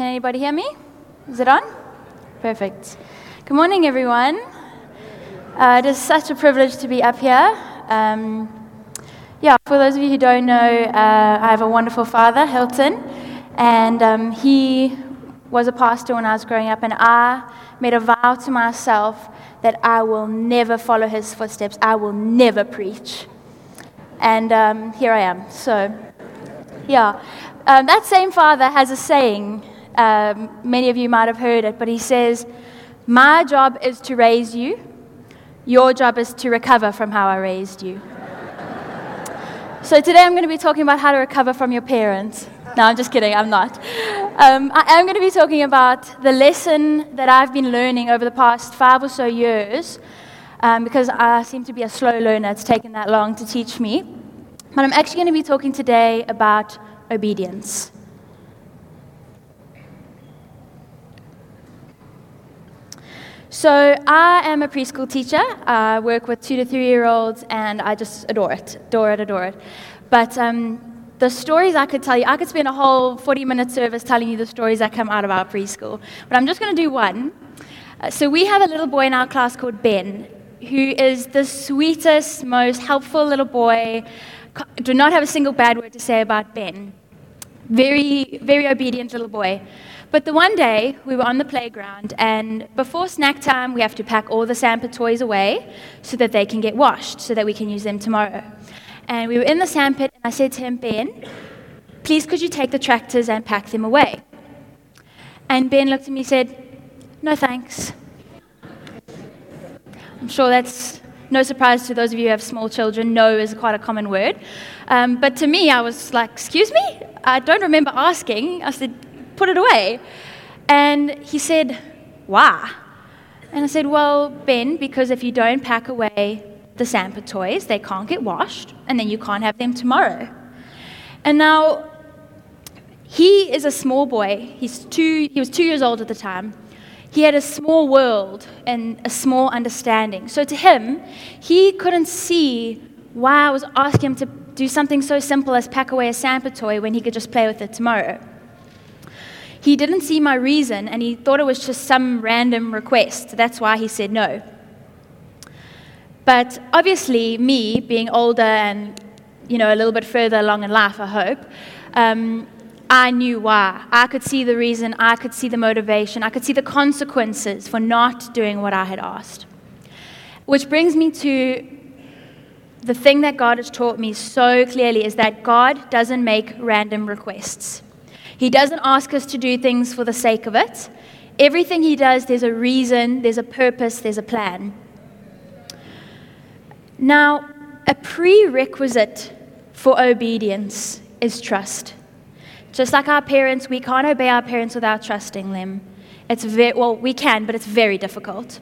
Can anybody hear me? Is it on? Perfect. Good morning, everyone. Uh, it is such a privilege to be up here. Um, yeah, for those of you who don't know, uh, I have a wonderful father, Hilton, and um, he was a pastor when I was growing up, and I made a vow to myself that I will never follow his footsteps. I will never preach. And um, here I am. So, yeah. Um, that same father has a saying. Um, many of you might have heard it, but he says, My job is to raise you, your job is to recover from how I raised you. so, today I'm going to be talking about how to recover from your parents. No, I'm just kidding, I'm not. Um, I am going to be talking about the lesson that I've been learning over the past five or so years, um, because I seem to be a slow learner. It's taken that long to teach me. But I'm actually going to be talking today about obedience. So, I am a preschool teacher. I work with two to three year olds, and I just adore it, adore it, adore it. But um, the stories I could tell you, I could spend a whole 40 minute service telling you the stories that come out of our preschool. But I'm just going to do one. Uh, so we have a little boy in our class called Ben, who is the sweetest, most helpful little boy. Do not have a single bad word to say about Ben. Very, very obedient little boy. But the one day we were on the playground, and before snack time, we have to pack all the Sampa toys away so that they can get washed, so that we can use them tomorrow. And we were in the sandpit, and I said to him, Ben, please could you take the tractors and pack them away? And Ben looked at me and said, No thanks. I'm sure that's no surprise to those of you who have small children. No is quite a common word. Um, but to me, I was like, Excuse me? I don't remember asking. I said, Put it away. And he said, Why? And I said, Well, Ben, because if you don't pack away the Sampa toys. They can't get washed, and then you can't have them tomorrow. And now, he is a small boy. He's two, he was two years old at the time. He had a small world and a small understanding. So to him, he couldn't see why I was asking him to do something so simple as pack away a Sampa toy when he could just play with it tomorrow. He didn't see my reason and he thought it was just some random request. That's why he said no. But obviously, me being older and you know a little bit further along in life, I hope, um, I knew why. I could see the reason. I could see the motivation. I could see the consequences for not doing what I had asked. Which brings me to the thing that God has taught me so clearly is that God doesn't make random requests. He doesn't ask us to do things for the sake of it. Everything He does, there's a reason, there's a purpose, there's a plan. Now, a prerequisite for obedience is trust. Just like our parents, we can't obey our parents without trusting them. It's very, well, we can, but it's very difficult.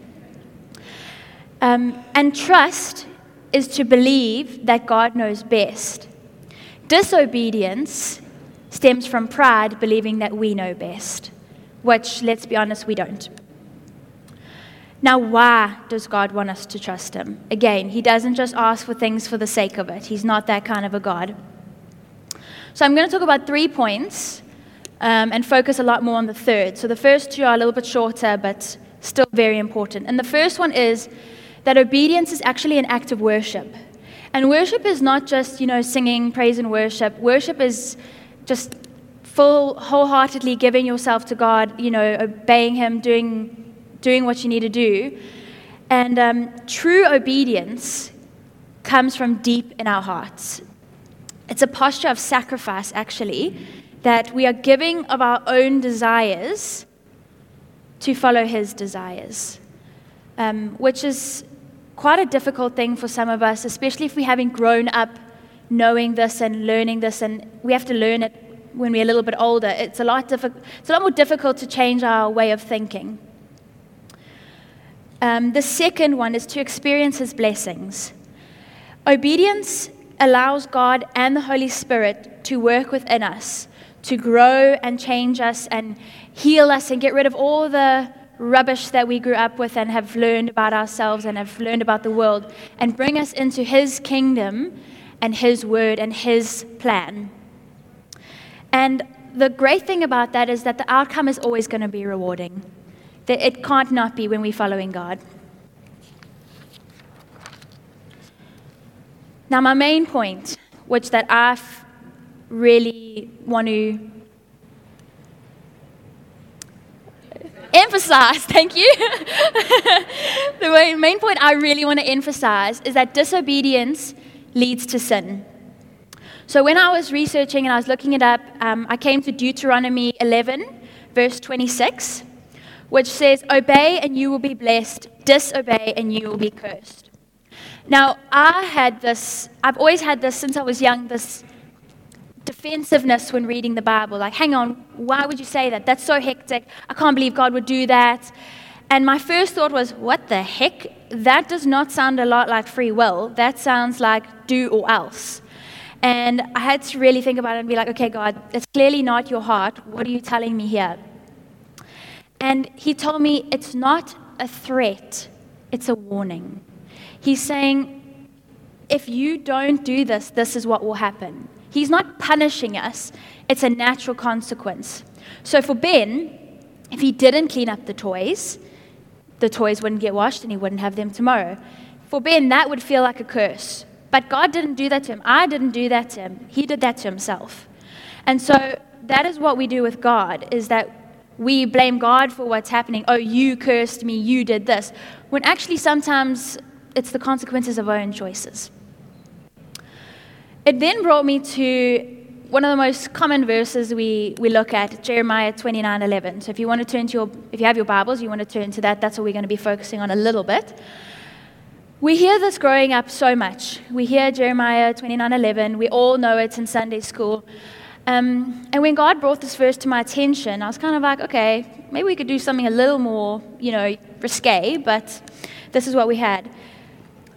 Um, and trust is to believe that God knows best. Disobedience stems from pride, believing that we know best, which, let's be honest, we don't. Now, why does God want us to trust Him? Again, He doesn't just ask for things for the sake of it, He's not that kind of a God. So, I'm going to talk about three points um, and focus a lot more on the third. So, the first two are a little bit shorter, but still very important. And the first one is that obedience is actually an act of worship. And worship is not just, you know, singing praise and worship. Worship is just full, wholeheartedly giving yourself to God, you know, obeying Him, doing doing what you need to do. And um, true obedience comes from deep in our hearts. It's a posture of sacrifice, actually, that we are giving of our own desires to follow His desires, um, which is quite a difficult thing for some of us, especially if we haven't grown up knowing this and learning this, and we have to learn it when we're a little bit older. It's a lot, diffi- it's a lot more difficult to change our way of thinking. Um, the second one is to experience his blessings. Obedience allows God and the Holy Spirit to work within us, to grow and change us and heal us and get rid of all the rubbish that we grew up with and have learned about ourselves and have learned about the world and bring us into his kingdom and his word and his plan. And the great thing about that is that the outcome is always going to be rewarding. It can't not be when we're following God. Now, my main point, which that I really want to emphasize, thank you. the main point I really want to emphasize is that disobedience leads to sin. So when I was researching and I was looking it up, um, I came to Deuteronomy 11, verse 26, which says, Obey and you will be blessed, disobey and you will be cursed. Now, I had this, I've always had this since I was young, this defensiveness when reading the Bible. Like, hang on, why would you say that? That's so hectic. I can't believe God would do that. And my first thought was, what the heck? That does not sound a lot like free will. That sounds like do or else. And I had to really think about it and be like, okay, God, it's clearly not your heart. What are you telling me here? And he told me it's not a threat, it's a warning. He's saying, if you don't do this, this is what will happen. He's not punishing us, it's a natural consequence. So for Ben, if he didn't clean up the toys, the toys wouldn't get washed and he wouldn't have them tomorrow. For Ben, that would feel like a curse. But God didn't do that to him. I didn't do that to him. He did that to himself. And so that is what we do with God is that we blame God for what's happening. Oh, you cursed me, you did this. When actually sometimes it's the consequences of our own choices. It then brought me to one of the most common verses we, we look at, Jeremiah 29 11. So if you want to turn to your, if you have your Bibles, you want to turn to that, that's what we're going to be focusing on a little bit. We hear this growing up so much. We hear Jeremiah 29:11. We all know it in Sunday school. Um, and when God brought this verse to my attention, I was kind of like, okay, maybe we could do something a little more, you know, risque, but this is what we had.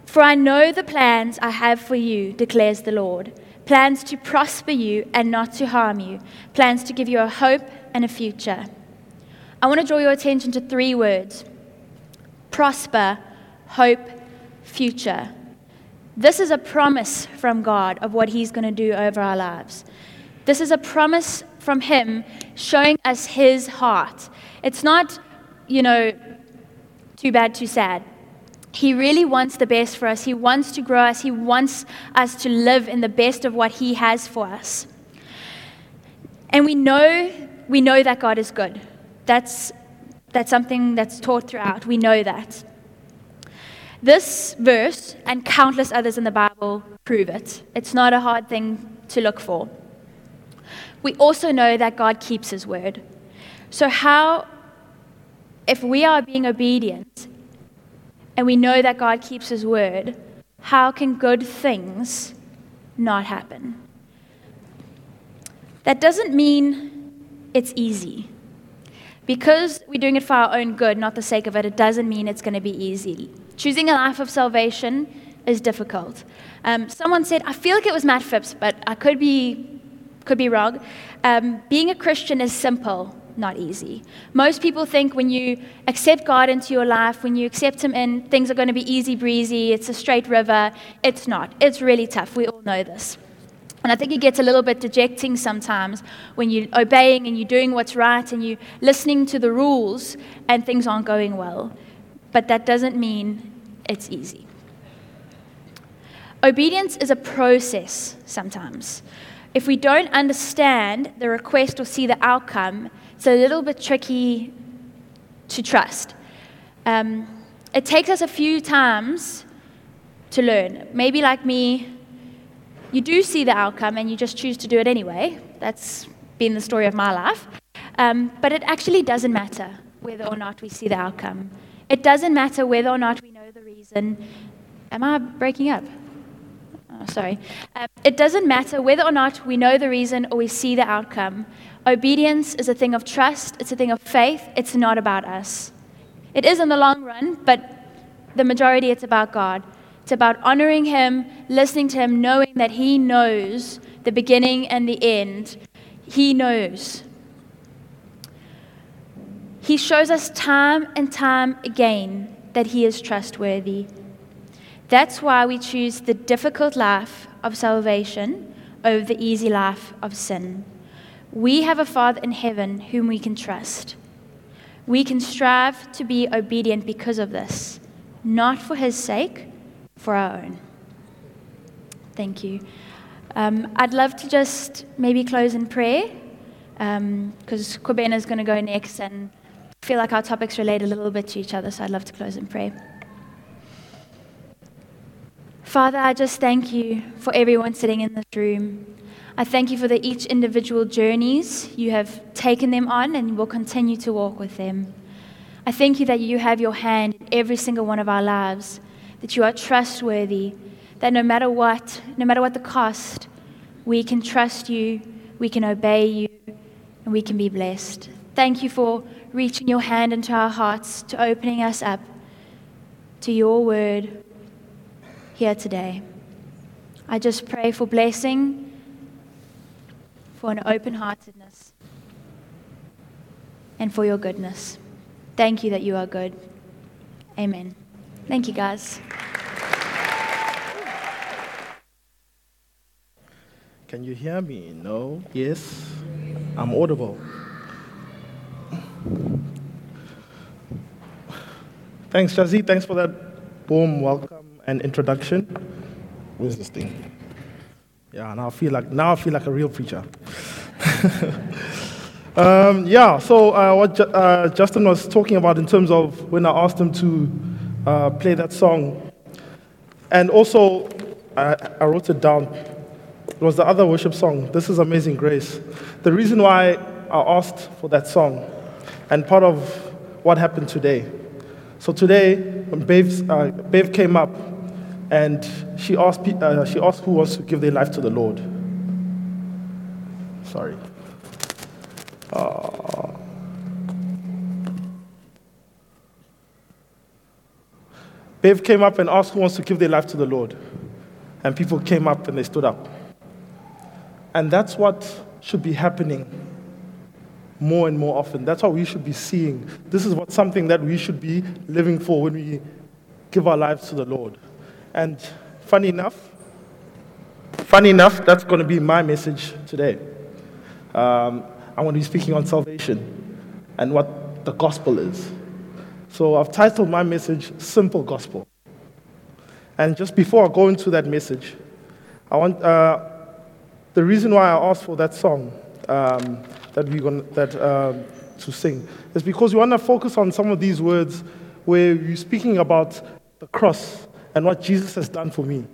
For I know the plans I have for you, declares the Lord plans to prosper you and not to harm you, plans to give you a hope and a future. I want to draw your attention to three words prosper, hope, future. This is a promise from God of what He's going to do over our lives. This is a promise from Him showing us His heart. It's not, you know, too bad, too sad. He really wants the best for us. He wants to grow us. He wants us to live in the best of what He has for us. And we know, we know that God is good. That's, that's something that's taught throughout. We know that. This verse and countless others in the Bible prove it. It's not a hard thing to look for. We also know that God keeps his word. So, how, if we are being obedient and we know that God keeps his word, how can good things not happen? That doesn't mean it's easy. Because we're doing it for our own good, not the sake of it, it doesn't mean it's going to be easy. Choosing a life of salvation is difficult. Um, someone said, I feel like it was Matt Phipps, but I could be, could be wrong. Um, being a Christian is simple, not easy. Most people think when you accept God into your life, when you accept Him in, things are going to be easy breezy, it's a straight river. It's not. It's really tough. We all know this. And I think it gets a little bit dejecting sometimes when you're obeying and you're doing what's right and you're listening to the rules and things aren't going well but that doesn't mean it's easy. Obedience is a process sometimes. If we don't understand the request or see the outcome, it's a little bit tricky to trust. Um, it takes us a few times to learn. Maybe, like me, you do see the outcome and you just choose to do it anyway. That's been the story of my life. Um, but it actually doesn't matter whether or not we see the outcome. It doesn't matter whether or not we the reason. Am I breaking up? Oh, sorry. Um, it doesn't matter whether or not we know the reason or we see the outcome. Obedience is a thing of trust, it's a thing of faith, it's not about us. It is in the long run, but the majority it's about God. It's about honoring Him, listening to Him, knowing that He knows the beginning and the end. He knows. He shows us time and time again that He is trustworthy. That's why we choose the difficult life of salvation over the easy life of sin. We have a Father in heaven whom we can trust. We can strive to be obedient because of this, not for his sake, for our own. Thank you. Um, I'd love to just maybe close in prayer because um, is going to go next and feel like our topics relate a little bit to each other, so I'd love to close in prayer. Father, I just thank you for everyone sitting in this room. I thank you for the each individual journeys you have taken them on and will continue to walk with them. I thank you that you have your hand in every single one of our lives, that you are trustworthy, that no matter what, no matter what the cost, we can trust you, we can obey you, and we can be blessed. Thank you for reaching your hand into our hearts, to opening us up to your word here today. I just pray for blessing for an open heartedness, and for your goodness. Thank you that you are good. Amen. Thank you, guys. Can you hear me? No? Yes? I'm audible. Thanks, Jazzy. Thanks for that warm welcome and introduction. Where's this thing? Yeah, now I feel like now I feel like a real preacher. um, yeah, so uh, what Ju- uh, Justin was talking about in terms of when I asked him to uh, play that song, and also I, I wrote it down. It was the other worship song. This is Amazing Grace. The reason why I asked for that song, and part of what happened today. So today, when Bev, uh, came up and she asked, uh, she asked who wants to give their life to the Lord. Sorry. Uh, Bev came up and asked who wants to give their life to the Lord. And people came up and they stood up. And that's what should be happening more and more often. That's what we should be seeing. This is what something that we should be living for when we give our lives to the Lord. And funny enough, funny enough, that's going to be my message today. Um, I'm going to be speaking on salvation and what the gospel is. So I've titled my message Simple Gospel. And just before I go into that message, I want uh, the reason why I asked for that song um, that we're going that um, to sing is because we want to focus on some of these words where you're speaking about the cross and what Jesus has done for me.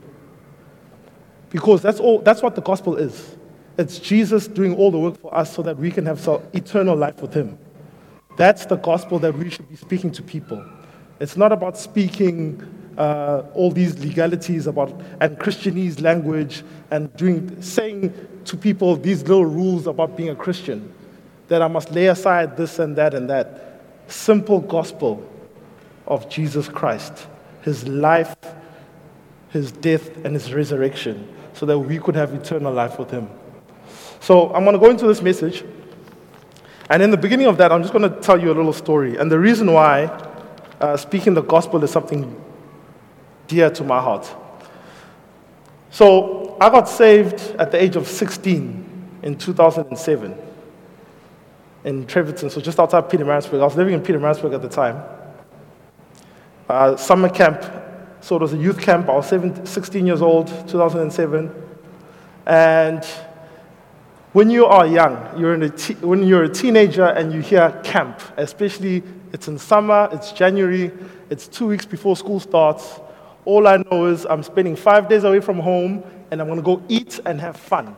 Because that's, all, that's what the gospel is. It's Jesus doing all the work for us so that we can have eternal life with Him. That's the gospel that we should be speaking to people. It's not about speaking uh, all these legalities about and Christianese language and doing saying to people these little rules about being a Christian that I must lay aside this and that and that. Simple gospel of Jesus Christ his life, his death, and his resurrection so that we could have eternal life with him. So I'm going to go into this message. And in the beginning of that, I'm just going to tell you a little story. And the reason why uh, speaking the gospel is something dear to my heart. So I got saved at the age of 16 in 2007 in Treverton, so just outside Pietermaritzburg. I was living in Pietermaritzburg at the time uh, summer camp. So it was a youth camp. I was 17, 16 years old, 2007. And when you are young, you're te- when you're a teenager and you hear camp, especially it's in summer, it's January, it's two weeks before school starts. All I know is I'm spending five days away from home and I'm going to go eat and have fun.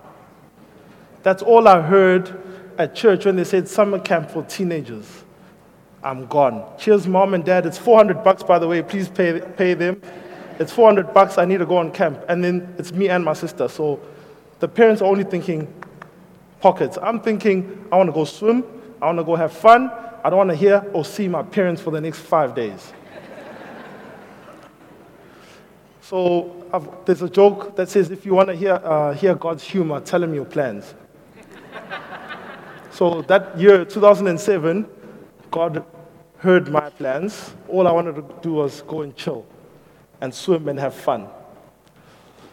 That's all I heard at church when they said summer camp for teenagers. I'm gone. Cheers, mom and dad. It's 400 bucks, by the way. Please pay, pay them. It's 400 bucks. I need to go on camp. And then it's me and my sister. So the parents are only thinking pockets. I'm thinking, I want to go swim. I want to go have fun. I don't want to hear or see my parents for the next five days. So I've, there's a joke that says, if you want to hear, uh, hear God's humor, tell him your plans. so that year, 2007, God heard my plans. All I wanted to do was go and chill and swim and have fun.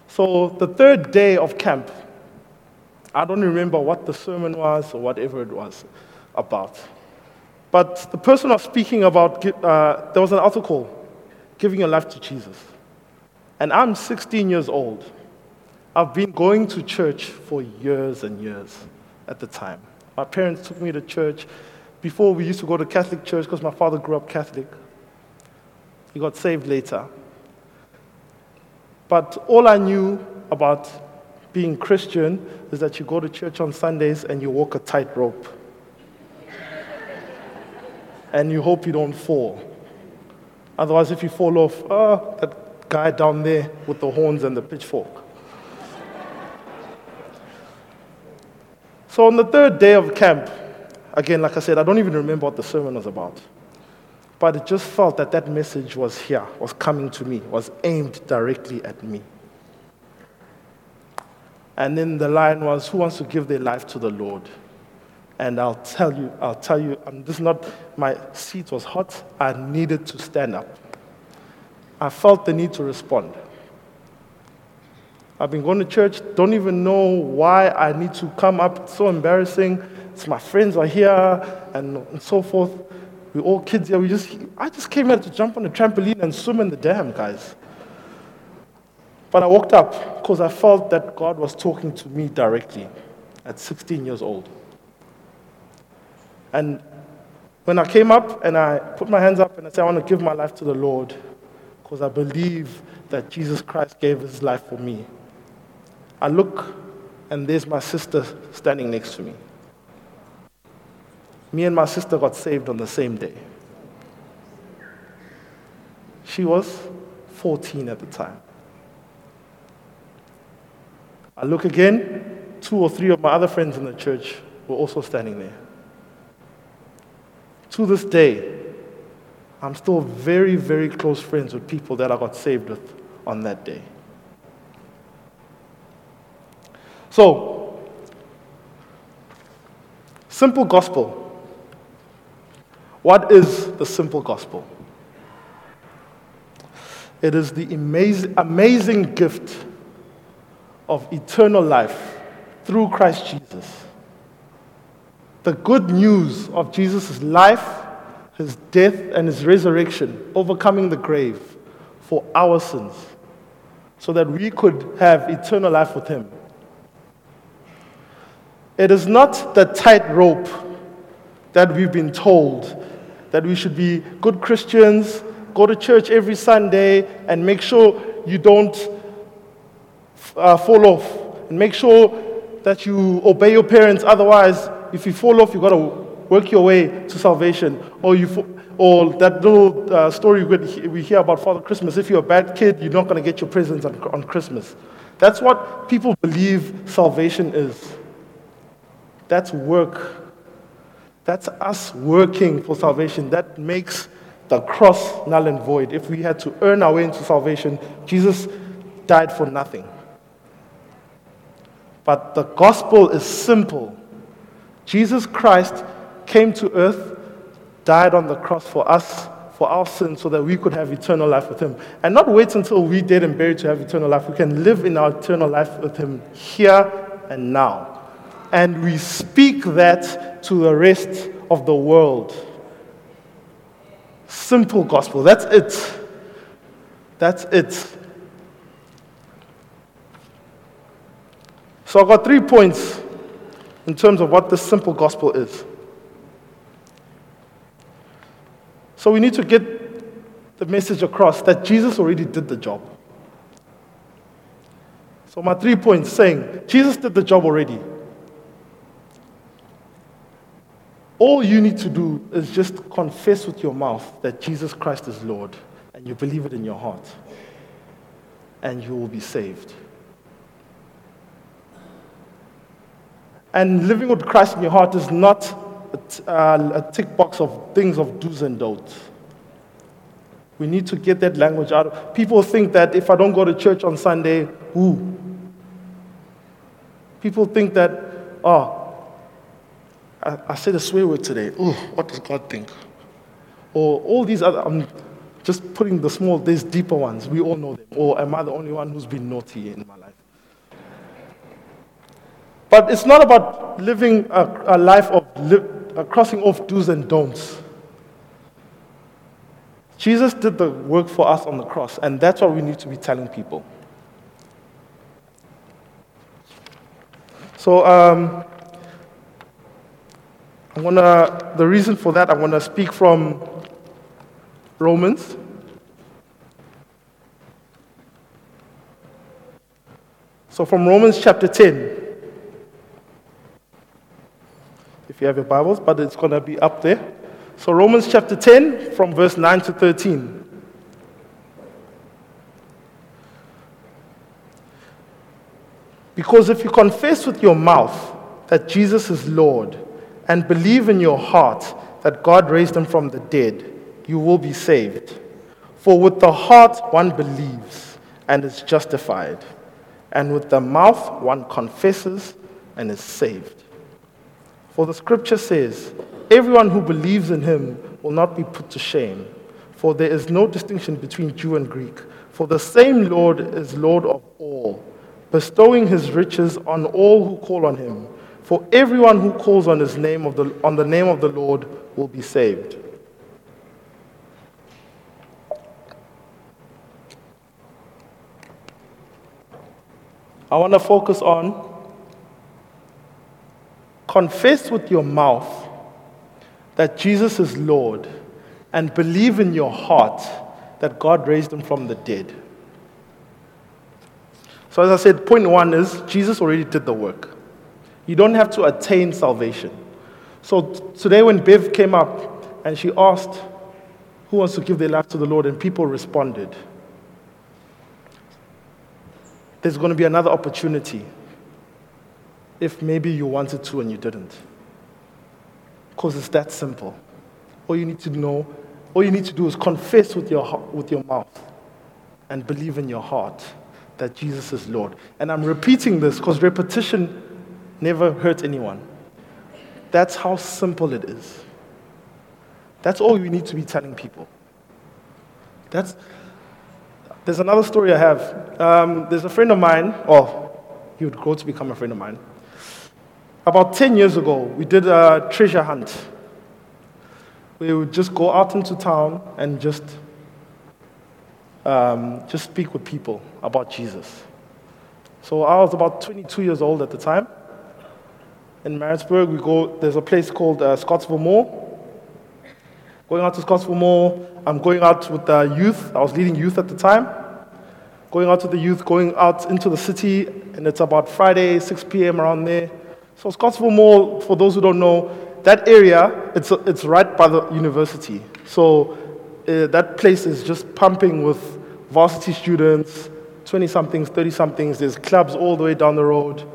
So the third day of camp, I don't remember what the sermon was or whatever it was about. But the person was speaking about, uh, there was an call, giving your life to Jesus. And I'm 16 years old. I've been going to church for years and years at the time. My parents took me to church. Before, we used to go to Catholic church because my father grew up Catholic. He got saved later. But all I knew about being Christian is that you go to church on Sundays and you walk a tightrope. and you hope you don't fall. Otherwise, if you fall off, oh, that guy down there with the horns and the pitchfork. so on the third day of camp, again, like I said, I don't even remember what the sermon was about. But it just felt that that message was here, was coming to me, was aimed directly at me. And then the line was, Who wants to give their life to the Lord? And I'll tell you, I'll tell you, um, this is not, my seat was hot. I needed to stand up. I felt the need to respond. I've been going to church, don't even know why I need to come up. It's so embarrassing. It's my friends are here and, and so forth. We're all kids here. We just, I just came here to jump on the trampoline and swim in the dam, guys. But I walked up because I felt that God was talking to me directly at 16 years old. And when I came up and I put my hands up and I said, I want to give my life to the Lord because I believe that Jesus Christ gave his life for me. I look and there's my sister standing next to me. Me and my sister got saved on the same day. She was 14 at the time. I look again, two or three of my other friends in the church were also standing there. To this day, I'm still very, very close friends with people that I got saved with on that day. So, simple gospel. What is the simple gospel? It is the amazing, amazing gift of eternal life through Christ Jesus. The good news of Jesus' life, his death, and his resurrection, overcoming the grave for our sins, so that we could have eternal life with him. It is not the tightrope that we've been told that we should be good Christians, go to church every Sunday, and make sure you don't uh, fall off. And make sure that you obey your parents. Otherwise, if you fall off, you've got to work your way to salvation. Or, you, or that little uh, story we hear about Father Christmas. If you're a bad kid, you're not going to get your presents on, on Christmas. That's what people believe salvation is. That's work. That's us working for salvation. That makes the cross null and void. If we had to earn our way into salvation, Jesus died for nothing. But the gospel is simple. Jesus Christ came to earth, died on the cross for us, for our sins, so that we could have eternal life with Him. And not wait until we dead and buried to have eternal life. We can live in our eternal life with Him here and now. And we speak that to the rest of the world. Simple gospel. That's it. That's it. So I've got three points in terms of what the simple gospel is. So we need to get the message across that Jesus already did the job. So my three points saying Jesus did the job already. All you need to do is just confess with your mouth that Jesus Christ is Lord and you believe it in your heart, and you will be saved. And living with Christ in your heart is not a, tick box of things of do's and don'ts. We need to get that language out. People think that if I don't go to church on Sunday, ooh. People think that, oh, I, I said a swear word today. Oh, what does God think? Or all these other, I'm just putting the small, there's deeper ones. We all know them. Or am I the only one who's been naughty in my life? But it's not about living a, a life of li- crossing off do's and don'ts. Jesus did the work for us on the cross, and that's what we need to be telling people. So, um, I wanna, the reason for that, I want to speak from Romans. So, from Romans chapter 10. If you have your Bibles, but it's going to be up there. So, Romans chapter 10, from verse 9 to 13. Because if you confess with your mouth that Jesus is Lord and believe in your heart that God raised him from the dead, you will be saved. For with the heart one believes and is justified, and with the mouth one confesses and is saved. For the scripture says, Everyone who believes in him will not be put to shame, for there is no distinction between Jew and Greek. For the same Lord is Lord of all, bestowing his riches on all who call on him. For everyone who calls on, his name of the, on the name of the Lord will be saved. I want to focus on confess with your mouth that Jesus is Lord and believe in your heart that God raised him from the dead. So, as I said, point one is Jesus already did the work. You don't have to attain salvation. So, today when Bev came up and she asked, Who wants to give their life to the Lord? and people responded, there's going to be another opportunity if maybe you wanted to and you didn't. Because it's that simple. All you need to know, all you need to do is confess with your, with your mouth and believe in your heart that Jesus is Lord. And I'm repeating this because repetition never hurt anyone. That's how simple it is. That's all you need to be telling people. That's, there's another story I have. Um, there's a friend of mine, or he would grow to become a friend of mine. About 10 years ago, we did a treasure hunt. We would just go out into town and just, um, just speak with people about Jesus. So I was about 22 years old at the time. In Maritzburg, we go, there's a place called uh, Scottsville Mall. Going out to Scottsville Mall, I'm going out with the youth. I was leading youth at the time. Going out to the youth, going out into the city, and it's about Friday, 6 p.m. around there. So Scottsville Mall, for those who don't know, that area, it's, it's right by the university. So uh, that place is just pumping with varsity students, 20-somethings, 30-somethings. There's clubs all the way down the road,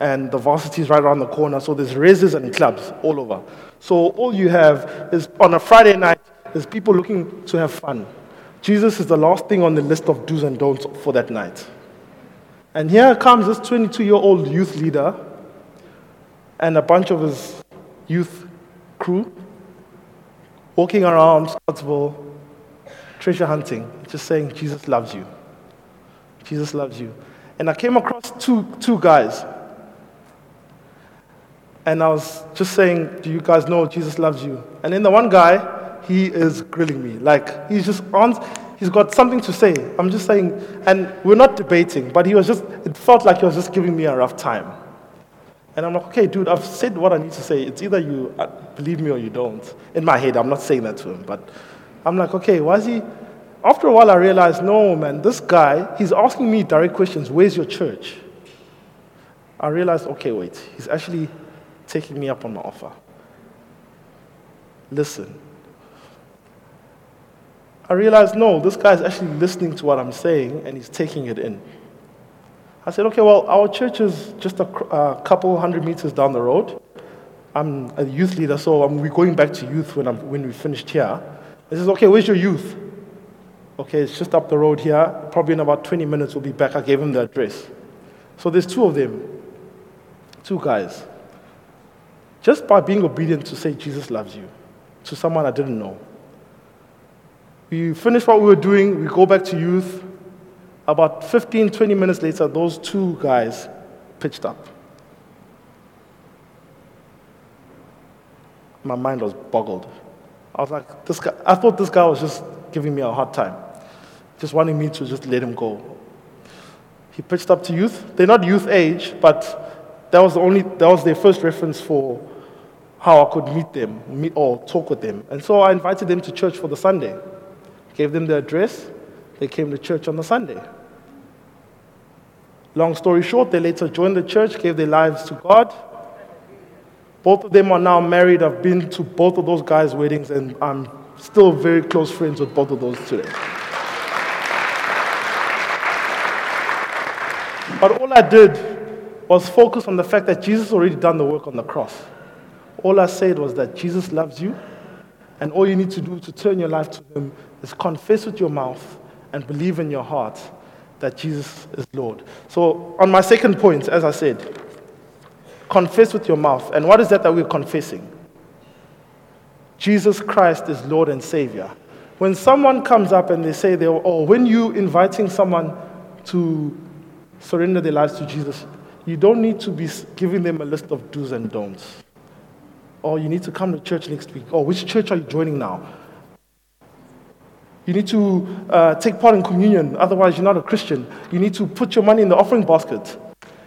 and the varsity is right around the corner. So there's races and clubs all over. So all you have is, on a Friday night, there's people looking to have fun. Jesus is the last thing on the list of do's and don'ts for that night. And here comes this 22-year-old youth leader and a bunch of his youth crew walking around Scottsville, treasure hunting, just saying, Jesus loves you. Jesus loves you. And I came across two, two guys. And I was just saying, Do you guys know Jesus loves you? And then the one guy, he is grilling me. Like, he's just on, he's got something to say. I'm just saying, and we're not debating, but he was just, it felt like he was just giving me a rough time. And I'm like, okay, dude, I've said what I need to say. It's either you uh, believe me or you don't. In my head, I'm not saying that to him, but I'm like, okay, why is he? After a while, I realized, no, man, this guy, he's asking me direct questions. Where's your church? I realized, okay, wait, he's actually taking me up on my offer. Listen. I realized, no, this guy's actually listening to what I'm saying and he's taking it in. I said, okay, well, our church is just a, a couple hundred meters down the road. I'm a youth leader, so I'm, we're going back to youth when, I'm, when we finished here. He says, okay, where's your youth? Okay, it's just up the road here. Probably in about 20 minutes we'll be back. I gave him the address. So there's two of them, two guys. Just by being obedient to say Jesus loves you to someone I didn't know. We finished what we were doing, we go back to youth, about 15, 20 minutes later, those two guys pitched up. My mind was boggled. I was like, this guy, I thought this guy was just giving me a hard time, just wanting me to just let him go. He pitched up to youth. They're not youth age, but that was, the only, that was their first reference for how I could meet them meet or talk with them. And so I invited them to church for the Sunday. Gave them the address. They came to church on the Sunday. Long story short, they later joined the church, gave their lives to God. Both of them are now married. I've been to both of those guys' weddings, and I'm still very close friends with both of those today. But all I did was focus on the fact that Jesus already done the work on the cross. All I said was that Jesus loves you, and all you need to do to turn your life to Him is confess with your mouth and believe in your heart that Jesus is Lord. So, on my second point, as I said, confess with your mouth. And what is that that we're confessing? Jesus Christ is Lord and Savior. When someone comes up and they say, they, oh, when you inviting someone to surrender their lives to Jesus, you don't need to be giving them a list of do's and don'ts. Or you need to come to church next week. Or which church are you joining now? You need to uh, take part in communion, otherwise, you're not a Christian. You need to put your money in the offering basket.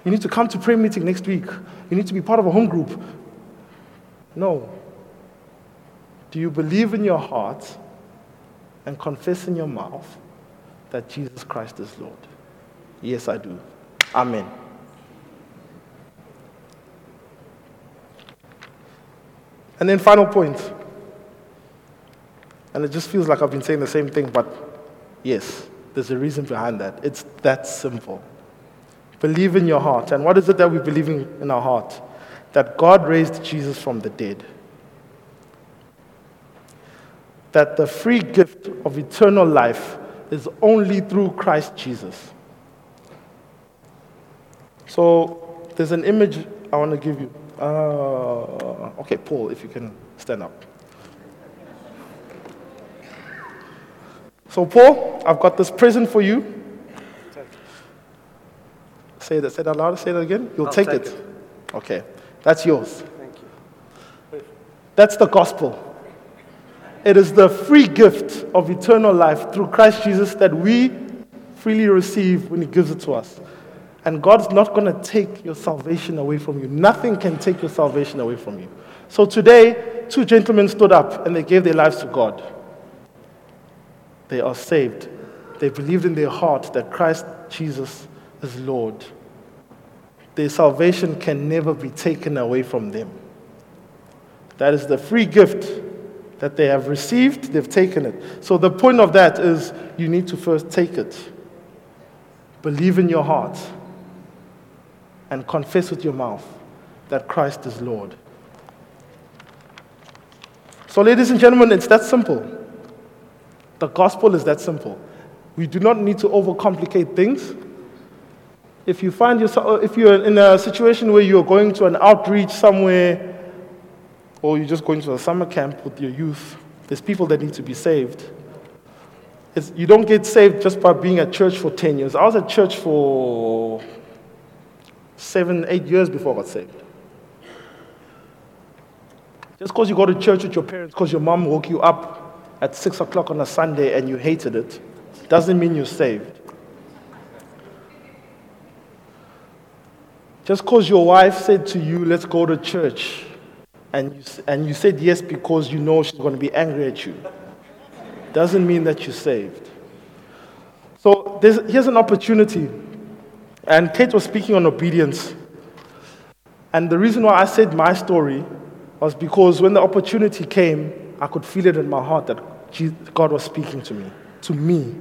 You need to come to prayer meeting next week. You need to be part of a home group. No. Do you believe in your heart and confess in your mouth that Jesus Christ is Lord? Yes, I do. Amen. And then, final point. And it just feels like I've been saying the same thing, but yes, there's a reason behind that. It's that simple. Believe in your heart. And what is it that we believe in, in our heart? That God raised Jesus from the dead. That the free gift of eternal life is only through Christ Jesus. So there's an image I want to give you. Uh, okay, Paul, if you can stand up. So, Paul, I've got this present for you. Say that, say that louder, say that again. You'll take, take, it. it. Okay, that's yours. Thank you. That's the gospel. It is the free gift of eternal life through Christ Jesus that we freely receive when He gives it to us. And God's not going to take your salvation away from you. Nothing can take your salvation away from you. So today, two gentlemen stood up and they gave their lives to God they are saved. They believed in their heart that Christ Jesus is Lord. Their salvation can never be taken away from them. That is the free gift that they have received, they've taken it. So the point of that is you need to first take it. Believe in your heart and confess with your mouth that Christ is Lord. So, ladies and gentlemen, it's that simple. The gospel is that simple. We do not need to overcomplicate things. If you find yourself, uh, if you're in a situation where you're going to an outreach somewhere, or you're just going to a summer camp with your youth, there's people that need to be saved. It's, you don't get saved just by being at church for 10 years. I was at church for seven, eight years before I got saved. Just because you go to church with your parents, because your mom woke you up at 6 o'clock on a Sunday and you hated it, doesn't mean you're saved. Just because your wife said to you, let's go to church, and you, and you said yes because you know she's going to be angry at you, doesn't mean that you're saved. So here's an opportunity. And Kate was speaking on obedience. And the reason why I said my story was because when the opportunity came, I could feel it in my heart that God was speaking to me, to me.